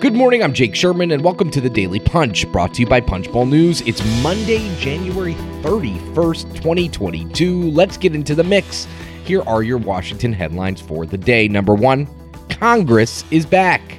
Good morning, I'm Jake Sherman, and welcome to the Daily Punch, brought to you by Punchbowl News. It's Monday, January 31st, 2022. Let's get into the mix. Here are your Washington headlines for the day. Number one, Congress is back.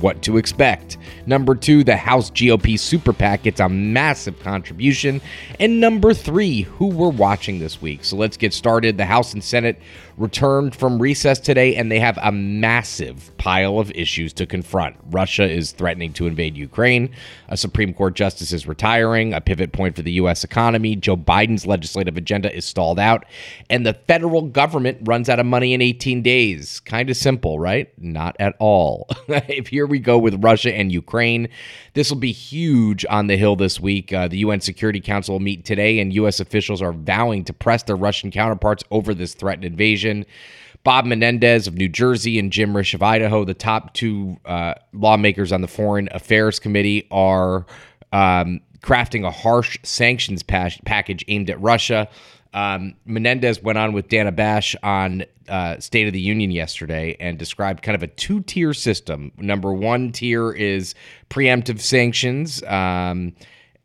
What to expect. Number two, the House GOP super PAC gets a massive contribution. And number three, who we're watching this week. So let's get started. The House and Senate returned from recess today, and they have a massive pile of issues to confront. Russia is threatening to invade Ukraine. A Supreme Court justice is retiring, a pivot point for the U.S. economy. Joe Biden's legislative agenda is stalled out, and the federal government runs out of money in 18 days. Kind of simple, right? Not at all. if here we go with Russia and Ukraine, this will be huge on the Hill this week. Uh, the UN Security Council will meet today, and U.S. officials are vowing to press their Russian counterparts over this threatened invasion. Bob Menendez of New Jersey and Jim Risch of Idaho, the top two uh, lawmakers on the Foreign Affairs Committee, are um, crafting a harsh sanctions pa- package aimed at Russia. Um, Menendez went on with Dana Bash on uh, State of the Union yesterday and described kind of a two tier system. Number one tier is preemptive sanctions. Um,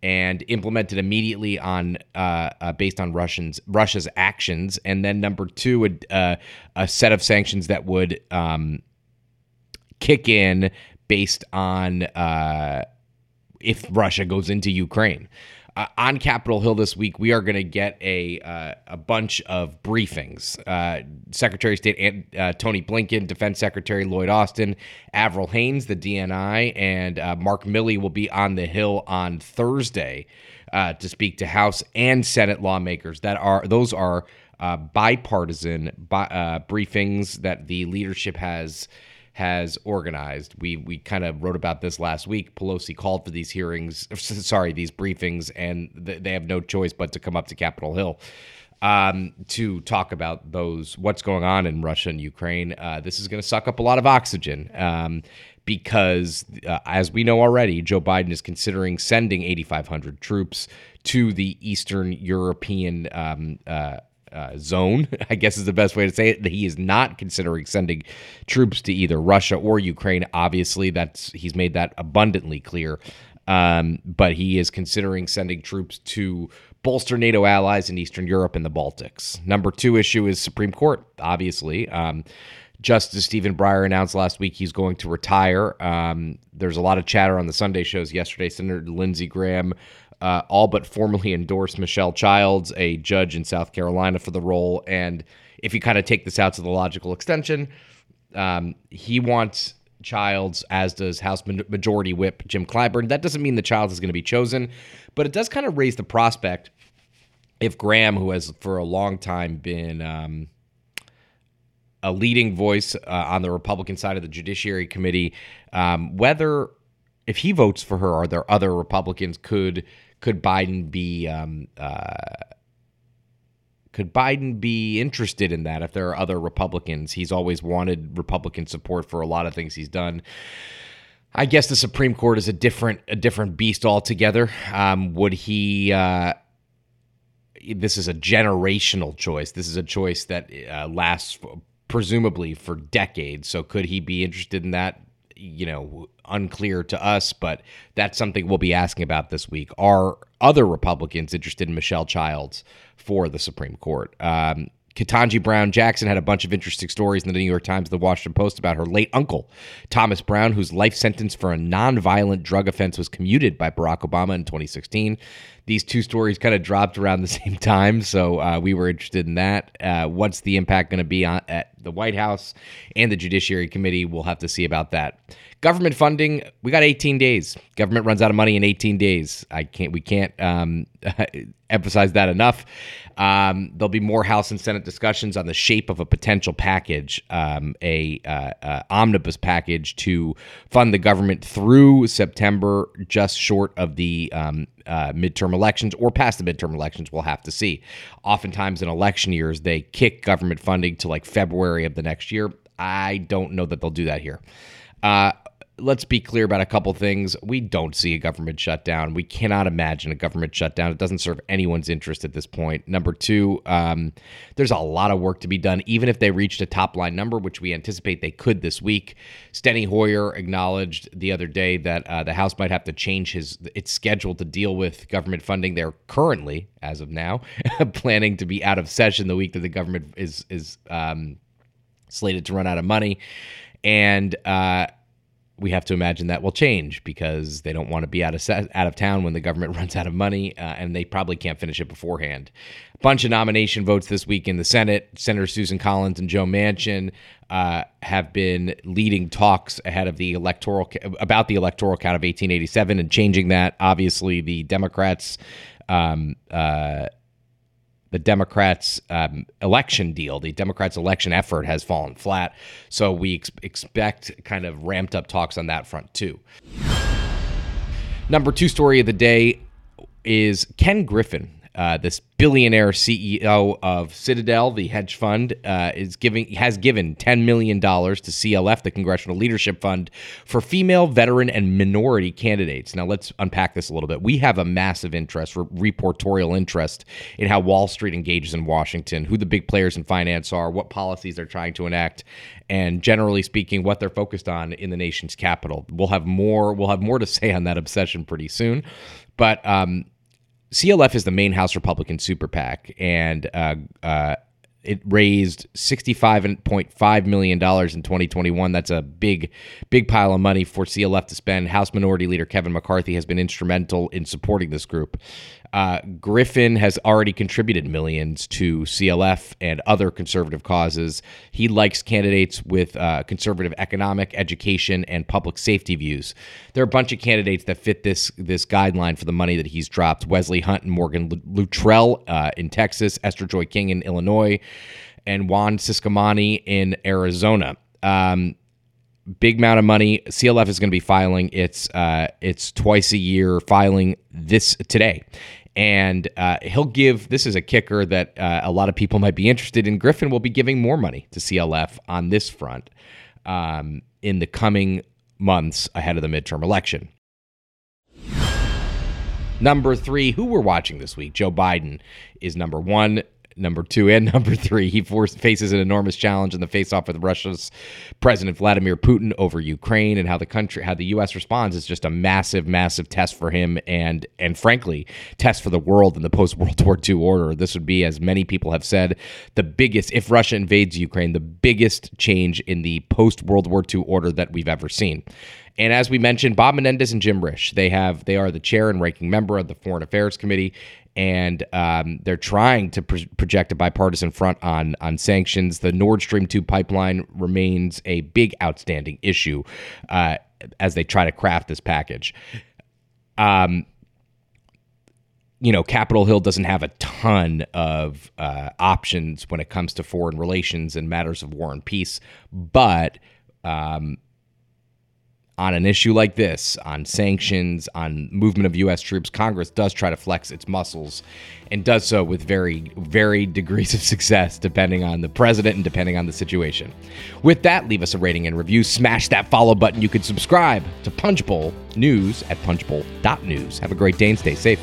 and implemented immediately on uh, uh, based on Russians Russia's actions, and then number two, would, uh, a set of sanctions that would um, kick in based on uh, if Russia goes into Ukraine uh, on Capitol Hill this week, we are going to get a uh, a bunch of briefings. Uh, Secretary of State uh, Tony Blinken, Defense Secretary Lloyd Austin, Avril Haines, the DNI, and uh, Mark Milley will be on the Hill on Thursday uh, to speak to House and Senate lawmakers. That are those are bipartisan bi- briefings that the leadership has has organized. We we kind of wrote about this last week. Pelosi called for these hearings, sorry, these briefings, and th- they have no choice but to come up to Capitol Hill um, to talk about those what's going on in Russia and Ukraine. Uh, this is going to suck up a lot of oxygen. Um, because, uh, as we know already, Joe Biden is considering sending 8,500 troops to the Eastern European um, uh, uh, zone, I guess is the best way to say it. That he is not considering sending troops to either Russia or Ukraine. Obviously, that's he's made that abundantly clear. Um, but he is considering sending troops to bolster NATO allies in Eastern Europe and the Baltics. Number two issue is Supreme Court. Obviously, um, Justice Stephen Breyer announced last week he's going to retire. Um, there's a lot of chatter on the Sunday shows yesterday. Senator Lindsey Graham uh, all but formally endorsed Michelle Childs, a judge in South Carolina, for the role. And if you kind of take this out to the logical extension, um, he wants Childs, as does House Majority Whip Jim Clyburn. That doesn't mean the Childs is going to be chosen, but it does kind of raise the prospect if Graham, who has for a long time been um, a leading voice uh, on the Republican side of the Judiciary Committee, um, whether if he votes for her, are there other Republicans could could Biden be um, uh, could Biden be interested in that if there are other Republicans? He's always wanted Republican support for a lot of things he's done. I guess the Supreme Court is a different a different beast altogether. Um, would he? Uh, this is a generational choice. This is a choice that uh, lasts presumably for decades. So could he be interested in that? You know, unclear to us, but that's something we'll be asking about this week. Are other Republicans interested in Michelle Childs for the Supreme Court? Um, Ketanji Brown Jackson had a bunch of interesting stories in the New York Times, the Washington Post about her late uncle, Thomas Brown, whose life sentence for a nonviolent drug offense was commuted by Barack Obama in 2016. These two stories kind of dropped around the same time, so uh, we were interested in that. Uh, what's the impact going to be on, at the White House and the Judiciary Committee? We'll have to see about that. Government funding, we got 18 days. Government runs out of money in 18 days. I can't, we can't um, emphasize that enough. Um, there'll be more House and Senate discussions on the shape of a potential package, um, a uh, uh, omnibus package to fund the government through September, just short of the um, uh, midterm elections or past the midterm elections. We'll have to see. Oftentimes in election years, they kick government funding to like February of the next year. I don't know that they'll do that here. Uh, let's be clear about a couple things. We don't see a government shutdown. We cannot imagine a government shutdown. It doesn't serve anyone's interest at this point. Number two, um, there's a lot of work to be done, even if they reached a top line number, which we anticipate they could this week. Steny Hoyer acknowledged the other day that uh, the House might have to change his its schedule to deal with government funding. They're currently, as of now, planning to be out of session the week that the government is is um, slated to run out of money, and. Uh, we have to imagine that will change because they don't want to be out of out of town when the government runs out of money, uh, and they probably can't finish it beforehand. A bunch of nomination votes this week in the Senate. Senator Susan Collins and Joe Manchin uh, have been leading talks ahead of the electoral about the electoral count of 1887 and changing that. Obviously, the Democrats. Um, uh, the Democrats' um, election deal, the Democrats' election effort has fallen flat. So we ex- expect kind of ramped up talks on that front too. Number two story of the day is Ken Griffin uh, this billionaire CEO of Citadel, the hedge fund, uh, is giving has given ten million dollars to CLF, the Congressional Leadership Fund, for female, veteran, and minority candidates. Now let's unpack this a little bit. We have a massive interest, reportorial interest, in how Wall Street engages in Washington, who the big players in finance are, what policies they're trying to enact, and generally speaking, what they're focused on in the nation's capital. We'll have more. We'll have more to say on that obsession pretty soon, but. Um, CLF is the main House Republican super PAC, and uh, uh, it raised $65.5 million in 2021. That's a big, big pile of money for CLF to spend. House Minority Leader Kevin McCarthy has been instrumental in supporting this group. Uh, Griffin has already contributed millions to CLF and other conservative causes. He likes candidates with uh, conservative economic, education, and public safety views. There are a bunch of candidates that fit this this guideline for the money that he's dropped. Wesley Hunt and Morgan Luttrell uh, in Texas, Esther Joy King in Illinois, and Juan Ciscomani in Arizona. Um, big amount of money. CLF is going to be filing its uh, its twice a year filing this today, and uh, he'll give this is a kicker that uh, a lot of people might be interested in. Griffin will be giving more money to CLF on this front um, in the coming months ahead of the midterm election. Number three, who we're watching this week, Joe Biden is number one number two and number three. He force, faces an enormous challenge in the face-off with Russia's President Vladimir Putin over Ukraine, and how the country, how the U.S. responds is just a massive, massive test for him, and and frankly, test for the world in the post-World War II order. This would be, as many people have said, the biggest if Russia invades Ukraine, the biggest change in the post-World War II order that we've ever seen. And as we mentioned, Bob Menendez and Jim Risch, they have they are the chair and ranking member of the Foreign Affairs Committee, and um, they're trying to pro- project a bipartisan front on on sanctions. The Nord Stream two pipeline remains a big outstanding issue uh, as they try to craft this package. Um, you know, Capitol Hill doesn't have a ton of uh, options when it comes to foreign relations and matters of war and peace, but um, on an issue like this, on sanctions, on movement of U.S. troops, Congress does try to flex its muscles and does so with very varied degrees of success, depending on the president and depending on the situation. With that, leave us a rating and review. Smash that follow button. You can subscribe to Punchbowl News at punchbowl.news. Have a great day and stay safe.